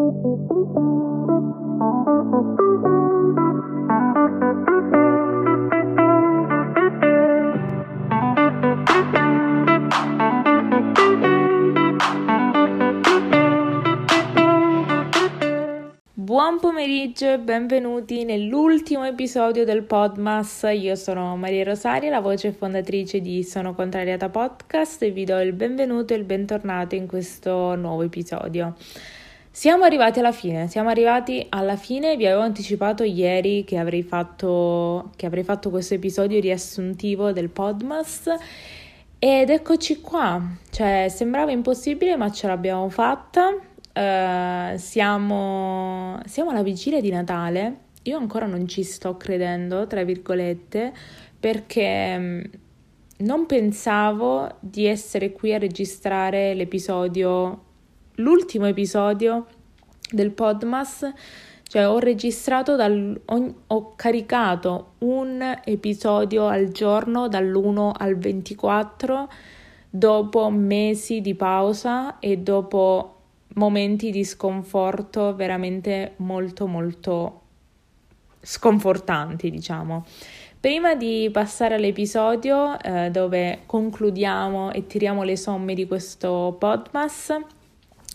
Buon pomeriggio e benvenuti nell'ultimo episodio del Podmas. Io sono Maria Rosaria, la voce fondatrice di Sono Contrariata Podcast e vi do il benvenuto e il bentornato in questo nuovo episodio. Siamo arrivati alla fine, siamo arrivati alla fine, vi avevo anticipato ieri che avrei fatto, che avrei fatto questo episodio riassuntivo del Podmas ed eccoci qua, cioè sembrava impossibile ma ce l'abbiamo fatta. Uh, siamo, siamo alla vigilia di Natale. Io ancora non ci sto credendo, tra virgolette, perché mm, non pensavo di essere qui a registrare l'episodio, l'ultimo episodio del Podmas. Cioè, ho registrato, dal, ho, caricato un episodio al giorno dall'1 al 24 dopo mesi di pausa e dopo momenti di sconforto veramente molto molto sconfortanti, diciamo. Prima di passare all'episodio eh, dove concludiamo e tiriamo le somme di questo podcast,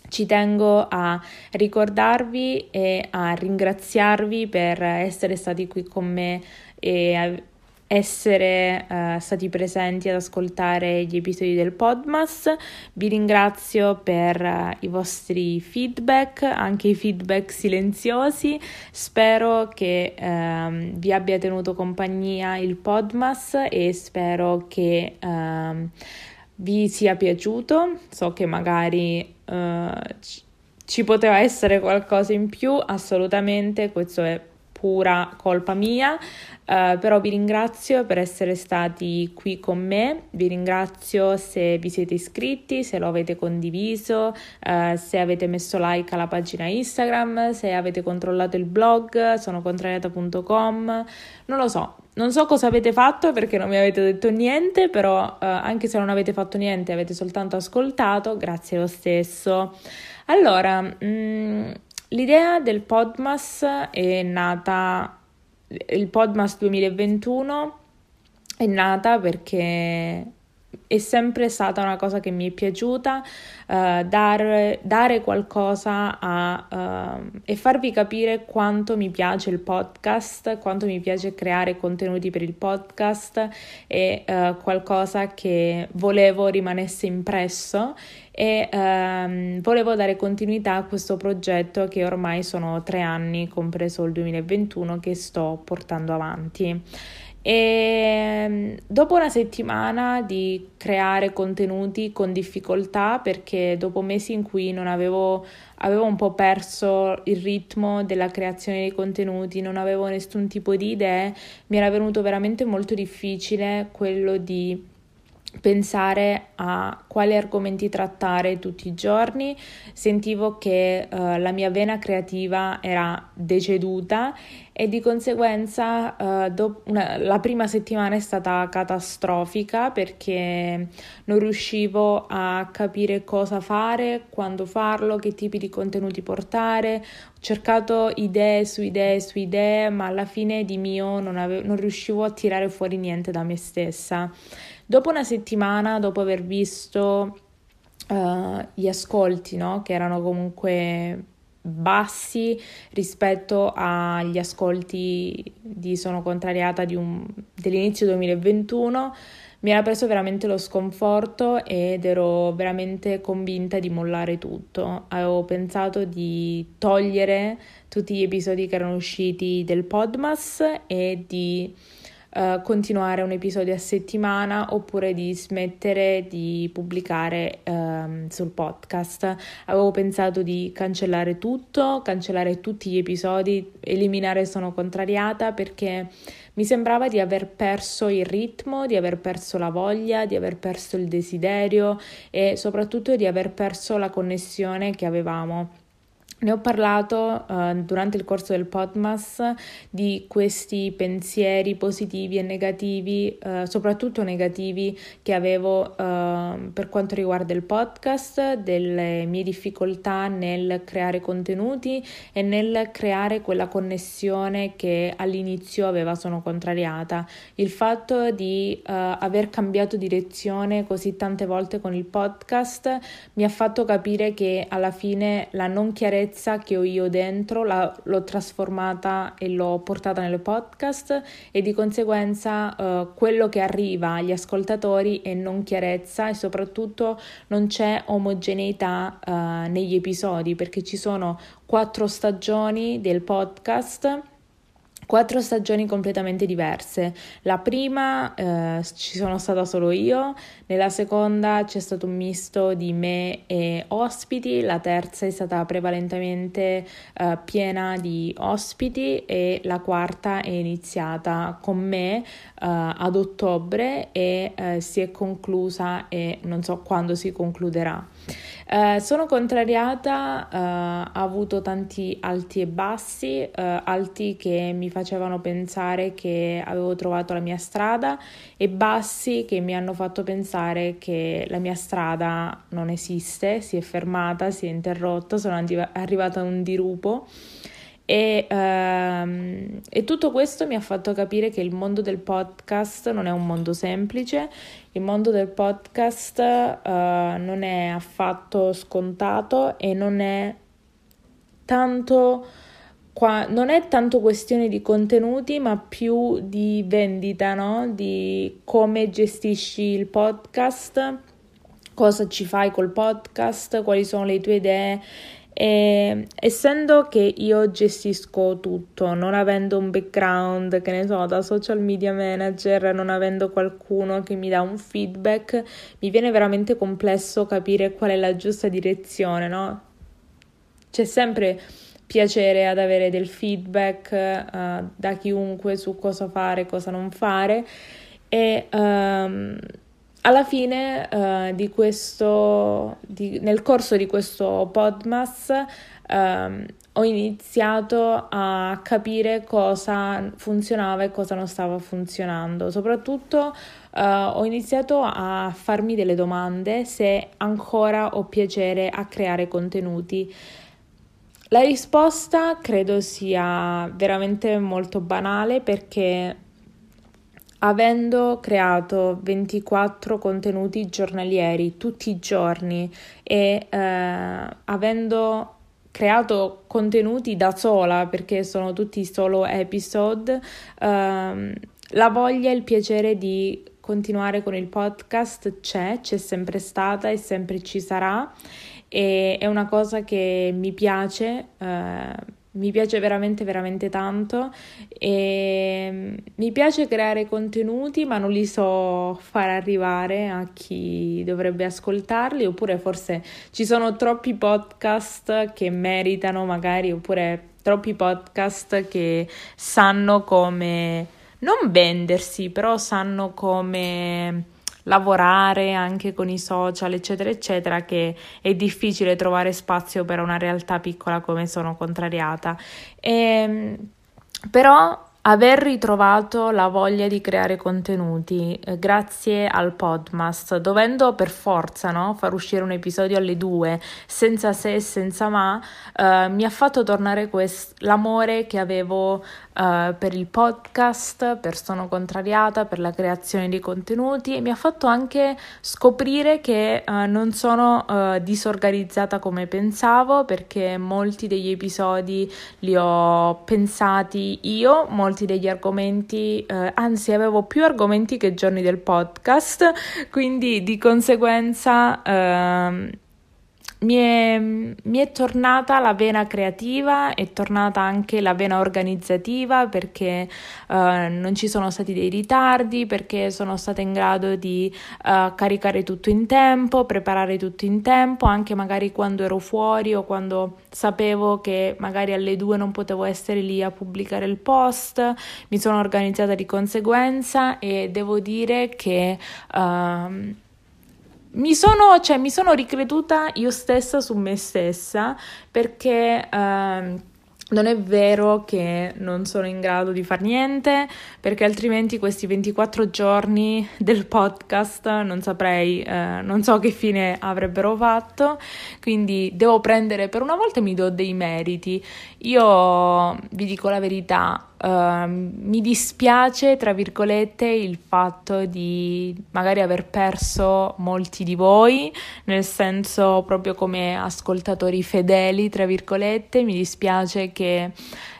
ci tengo a ricordarvi e a ringraziarvi per essere stati qui con me e essere uh, stati presenti ad ascoltare gli episodi del Podmas. Vi ringrazio per uh, i vostri feedback, anche i feedback silenziosi. Spero che uh, vi abbia tenuto compagnia il Podmas e spero che ehm, vi sia piaciuto. So che magari eh, ci poteva essere qualcosa in più, assolutamente, questo è pura colpa mia, uh, però vi ringrazio per essere stati qui con me, vi ringrazio se vi siete iscritti, se lo avete condiviso, uh, se avete messo like alla pagina Instagram, se avete controllato il blog sonocontrariata.com, non lo so, non so cosa avete fatto perché non mi avete detto niente, però uh, anche se non avete fatto niente, avete soltanto ascoltato, grazie lo stesso. Allora, mh, mm, L'idea del Podmas è nata, il Podmas 2021 è nata perché è sempre stata una cosa che mi è piaciuta, uh, dare, dare, qualcosa a, uh, e farvi capire quanto mi piace il podcast, quanto mi piace creare contenuti per il podcast, è uh, qualcosa che volevo rimanesse impresso e um, volevo dare continuità a questo progetto che ormai sono tre anni, compreso il 2021, che sto portando avanti. E ehm, dopo una settimana di creare contenuti con difficoltà, perché dopo mesi in cui non avevo, avevo un po' perso il ritmo della creazione dei contenuti, non avevo nessun tipo di idee, mi era venuto veramente molto difficile quello di pensare a quali argomenti trattare tutti i giorni, sentivo che uh, la mia vena creativa era deceduta e di conseguenza uh, do- una, la prima settimana è stata catastrofica perché non riuscivo a capire cosa fare, quando farlo, che tipi di contenuti portare. Ho cercato idee su idee su idee, ma alla fine di mio non, ave- non riuscivo a tirare fuori niente da me stessa. Dopo una settimana, dopo aver visto uh, gli ascolti, no? che erano comunque bassi rispetto agli ascolti di Sono contrariata di un, dell'inizio 2021, mi era preso veramente lo sconforto ed ero veramente convinta di mollare tutto. Avevo pensato di togliere tutti gli episodi che erano usciti del Podmas e di uh, continuare un episodio a settimana oppure di smettere di pubblicare um, sul podcast. Avevo pensato di cancellare tutto, cancellare tutti gli episodi, eliminare Sono contrariata perché mi sembrava di aver perso il ritmo, di aver perso la voglia, di aver perso il desiderio e soprattutto di aver perso la connessione che avevamo ne ho parlato uh, durante il corso del Podmas di questi pensieri positivi e negativi, uh, soprattutto negativi, che avevo uh, per quanto riguarda il podcast, delle mie difficoltà nel creare contenuti e nel creare quella connessione che all'inizio aveva sono contrariata. Il fatto di aver cambiato direzione così tante volte con il podcast mi ha fatto capire che alla fine la non chiarezza sicurezza che ho io dentro la, l'ho trasformata e l'ho portata nel podcast e di conseguenza uh, quello che arriva agli ascoltatori è non chiarezza e soprattutto non c'è omogeneità uh, negli episodi perché ci sono quattro stagioni del podcast quattro stagioni completamente diverse. La prima eh, ci sono stata solo io, nella seconda c'è stato un misto di me e ospiti, la terza è stata prevalentemente eh, piena di ospiti e la quarta è iniziata con me eh, ad ottobre e eh, si è conclusa e non so quando si concluderà. Eh, sono contrariata, uh, ho avuto tanti alti e bassi, uh, alti che mi facevano pensare che avevo trovato la mia strada e bassi che mi hanno fatto pensare che la mia strada non esiste, si è fermata, si è interrotta, sono arrivata a un dirupo. E, ehm, e, tutto questo mi ha fatto capire che il mondo del podcast non è un mondo semplice, il mondo del podcast uh, non è affatto scontato e non è tanto qua, non è tanto questione di contenuti, ma più di vendita, no? Di come gestisci il podcast, cosa ci fai col podcast, quali sono le tue idee e essendo che io gestisco tutto, non avendo un background, che ne so, da social media manager, non avendo qualcuno che mi dà un feedback, mi viene veramente complesso capire qual è la giusta direzione, no? C'è sempre piacere ad avere del feedback uh, da chiunque su cosa fare, cosa non fare e um, alla fine uh, di questo, di, nel corso di questo Podmas um, ho iniziato a capire cosa funzionava e cosa non stava funzionando. Soprattutto uh, ho iniziato a farmi delle domande se ancora ho piacere a creare contenuti. La risposta credo sia veramente molto banale perché avendo creato 24 contenuti giornalieri tutti i giorni e eh, avendo creato contenuti da sola perché sono tutti solo episode, eh, la voglia e il piacere di continuare con il podcast c'è, c'è sempre stata e sempre ci sarà e è una cosa che mi piace. Eh, mi piace veramente veramente tanto e mm, mi piace creare contenuti ma non li so far arrivare a chi dovrebbe ascoltarli oppure forse ci sono troppi podcast che meritano magari oppure troppi podcast che sanno come non vendersi però sanno come lavorare anche con i social, eccetera, eccetera, che è difficile trovare spazio per una realtà piccola come sono contrariata. E, ehm, però aver ritrovato la voglia di creare contenuti eh, grazie al Podmast, dovendo per forza no, far uscire un episodio alle due, senza se e senza ma, eh, mi ha fatto tornare quest- l'amore che avevo eh, per il podcast, per Sono Contrariata, per la creazione di contenuti e mi ha fatto anche scoprire che eh, non sono eh, disorganizzata come pensavo perché molti degli episodi li ho pensati io, molti molti degli argomenti, eh, anzi avevo più argomenti che giorni del podcast, quindi di conseguenza... Eh, mi è, mi è, tornata la vena creativa, è tornata anche la vena organizzativa perché uh, non ci sono stati dei ritardi, perché sono stata in grado di uh, caricare tutto in tempo, preparare tutto in tempo, anche magari quando ero fuori o quando sapevo che magari alle due non potevo essere lì a pubblicare il post, mi sono organizzata di conseguenza e devo dire che... Uh, mi sono, cioè, mi sono ricreduta io stessa su me stessa perché... Uh, non è vero che non sono in grado di fare niente, perché altrimenti questi 24 giorni del podcast non saprei, eh, non so che fine avrebbero fatto, quindi devo prendere per una volta mi do dei meriti. Io vi dico la verità, Uh, mi dispiace, tra virgolette, il fatto di magari aver perso molti di voi, nel senso proprio come ascoltatori fedeli, tra virgolette, mi dispiace che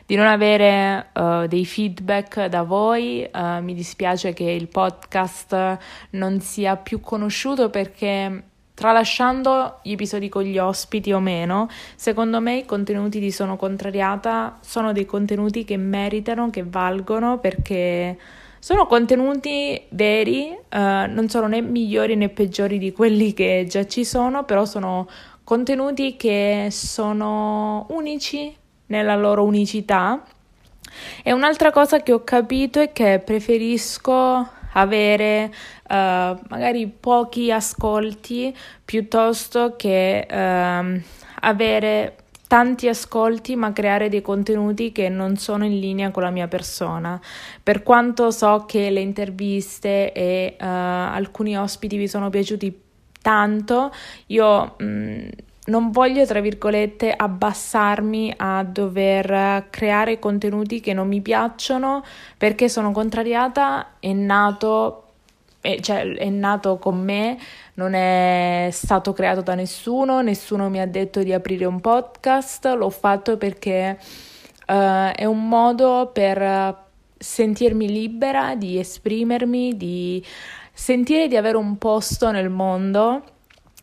di non avere uh, dei feedback da voi, uh, mi dispiace che il podcast non sia più conosciuto perché Tralasciando gli episodi con gli ospiti o meno, secondo me i contenuti di Sono Contrariata sono dei contenuti che meritano, che valgono perché sono contenuti veri, eh, non sono né migliori né peggiori di quelli che già ci sono, però sono contenuti che sono unici nella loro unicità. E un'altra cosa che ho capito è che preferisco avere uh, magari pochi ascolti piuttosto che uh, avere tanti ascolti ma creare dei contenuti che non sono in linea con la mia persona. Per quanto so che le interviste e uh, alcuni ospiti vi sono piaciuti tanto, io mh, mm, non voglio, tra virgolette, abbassarmi a dover creare contenuti che non mi piacciono perché sono contrariata, è nato, è, cioè, è nato con me, non è stato creato da nessuno, nessuno mi ha detto di aprire un podcast, l'ho fatto perché uh, è un modo per sentirmi libera di esprimermi, di sentire di avere un posto nel mondo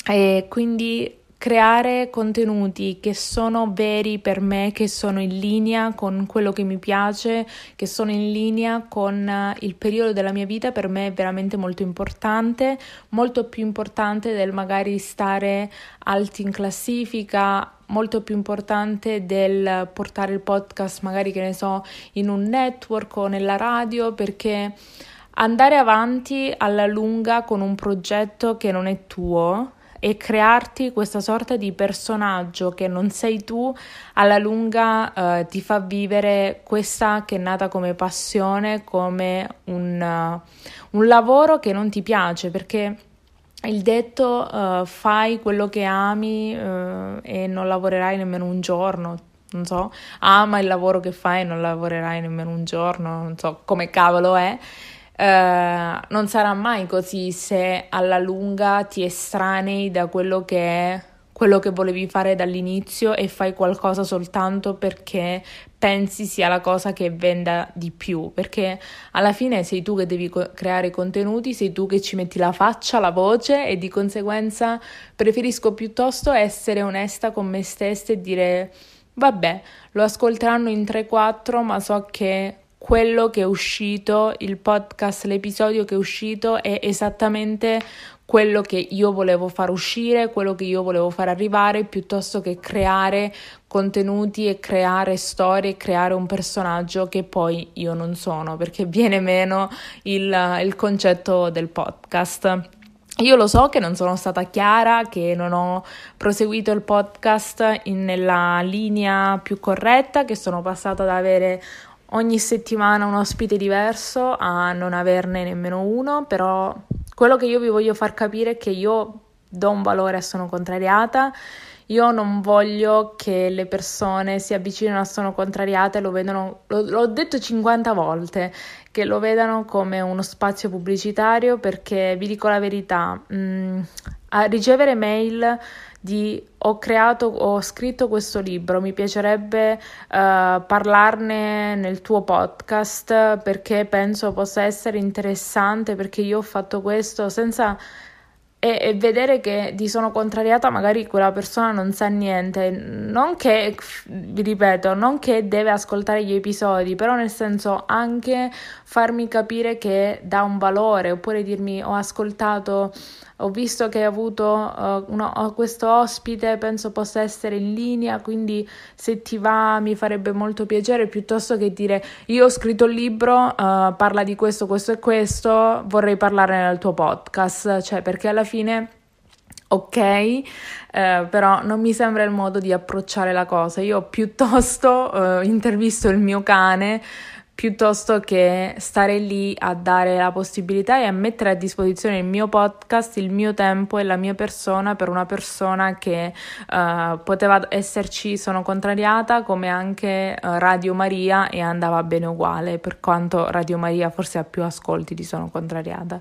e quindi creare contenuti che sono veri per me, che sono in linea con quello che mi piace, che sono in linea con eh, il periodo della mia vita, per me è veramente molto importante, molto più importante del magari stare alti in classifica, molto più importante del portare il podcast magari che ne so in un network o nella radio perché andare avanti alla lunga con un progetto che non è tuo e crearti questa sorta di personaggio che non sei tu, alla lunga eh, ti fa vivere questa che è nata come passione, come un, uh, un lavoro che non ti piace perché il detto uh, fai quello che ami uh, e non lavorerai nemmeno un giorno, non so, ama il lavoro che fai e non lavorerai nemmeno un giorno, non so come cavolo è. Eh, non sarà mai così se alla lunga ti estranei da quello che è quello che volevi fare dall'inizio e fai qualcosa soltanto perché pensi sia la cosa che venda di più, perché alla fine sei tu che devi co- creare contenuti, sei tu che ci metti la faccia, la voce e di conseguenza preferisco piuttosto essere onesta con me stessa e dire vabbè, lo ascolteranno in 3-4, ma so che quello che è uscito, il podcast, l'episodio che è uscito è esattamente quello che io volevo far uscire, quello che io volevo far arrivare, piuttosto che creare contenuti e creare storie creare un personaggio che poi io non sono, perché viene meno il, il concetto del podcast. Io lo so che non sono stata chiara, che non ho proseguito il podcast in, nella linea più corretta, che sono passata ad avere ogni settimana un ospite diverso a non averne nemmeno uno, però quello che io vi voglio far capire è che io do un valore a Sono Contrariata, io non voglio che le persone si avvicinino a Sono Contrariata e lo vedano, lo, l'ho detto 50 volte, che lo vedano come uno spazio pubblicitario perché vi dico la verità, mh, mm, a ricevere mail di ho creato, ho scritto questo libro, mi piacerebbe uh, parlarne nel tuo podcast perché penso possa essere interessante perché io ho fatto questo senza e, vedere che ti sono contrariata, magari quella persona non sa niente. Non che, vi ripeto, non che deve ascoltare gli episodi, però nel senso anche farmi capire che dà un valore, oppure dirmi ho ascoltato ho visto che hai avuto uh, uno, questo ospite, penso possa essere in linea, quindi se ti va mi farebbe molto piacere piuttosto che dire io ho scritto il libro, uh, parla di questo, questo e questo, vorrei parlare nel tuo podcast, cioè perché alla fine ok, eh, però non mi sembra il modo di approcciare la cosa. Io piuttosto eh, intervisto il mio cane piuttosto che stare lì a dare la possibilità e a mettere a disposizione il mio podcast, il mio tempo e la mia persona per una persona che uh, poteva esserci sono contrariata come anche uh, Radio Maria e andava bene uguale. Per quanto Radio Maria forse ha più ascolti di sono contrariata.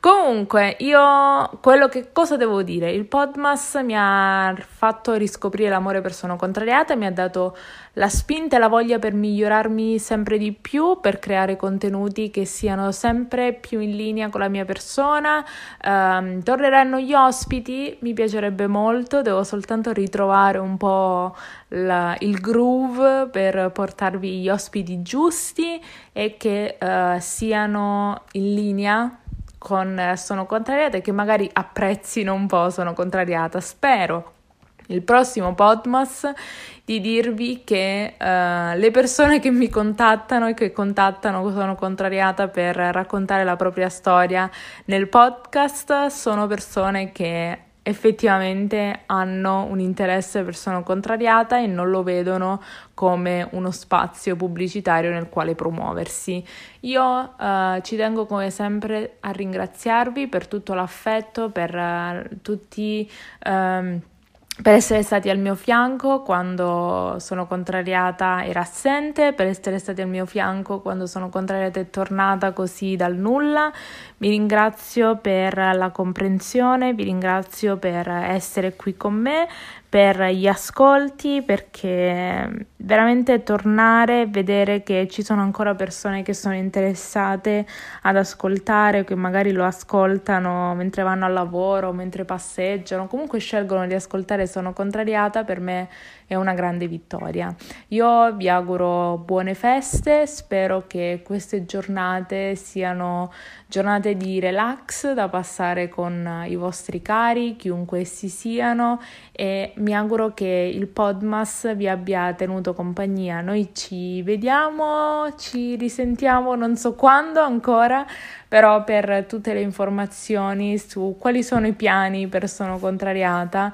Comunque io quello che cosa devo dire? Il Podmas mi ha fatto riscoprire l'amore per sono contrariata e mi ha dato la spinta e la voglia per migliorarmi sempre di più, per creare contenuti che siano sempre più in linea con la mia persona. Um, torneranno gli ospiti, mi piacerebbe molto, devo soltanto ritrovare un po' la, il groove per portarvi gli ospiti giusti e che uh, siano in linea con Sono Contrariata e che magari apprezzino un po' Sono Contrariata. Spero il prossimo Podmas di dirvi che uh, le persone che mi contattano e che contattano sono contrariata per raccontare la propria storia nel podcast sono persone che effettivamente hanno un interesse per sono contrariata e non lo vedono come uno spazio pubblicitario nel quale promuoversi. Io uh, ci tengo come sempre a ringraziarvi per tutto l'affetto, per uh, tutti um, per essere stati al mio fianco quando sono contrariata era assente, per essere stati al mio fianco quando sono contrariata e tornata così dal nulla. Vi ringrazio per la comprensione, vi ringrazio per essere qui con me, per gli ascolti perché veramente tornare e vedere che ci sono ancora persone che sono interessate ad ascoltare, che magari lo ascoltano mentre vanno al lavoro, mentre passeggiano, comunque scelgono di ascoltare sono contrariata, per me è una grande vittoria. Io vi auguro buone feste, spero che queste giornate siano giornate di relax da passare con i vostri cari, chiunque essi siano e mi auguro che il Podmas vi abbia tenuto compagnia. Noi ci vediamo, ci risentiamo non so quando ancora, però per tutte le informazioni su quali sono i piani per Sono Contrariata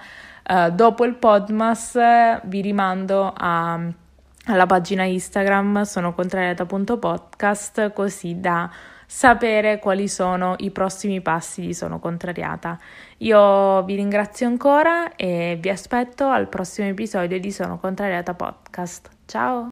Uh, dopo il Podmas vi rimando a, alla pagina Instagram sono contrariata.podcast così da sapere quali sono i prossimi passi di Sono Contrariata. Io vi ringrazio ancora e vi aspetto al prossimo episodio di Sono Contrariata Podcast. Ciao!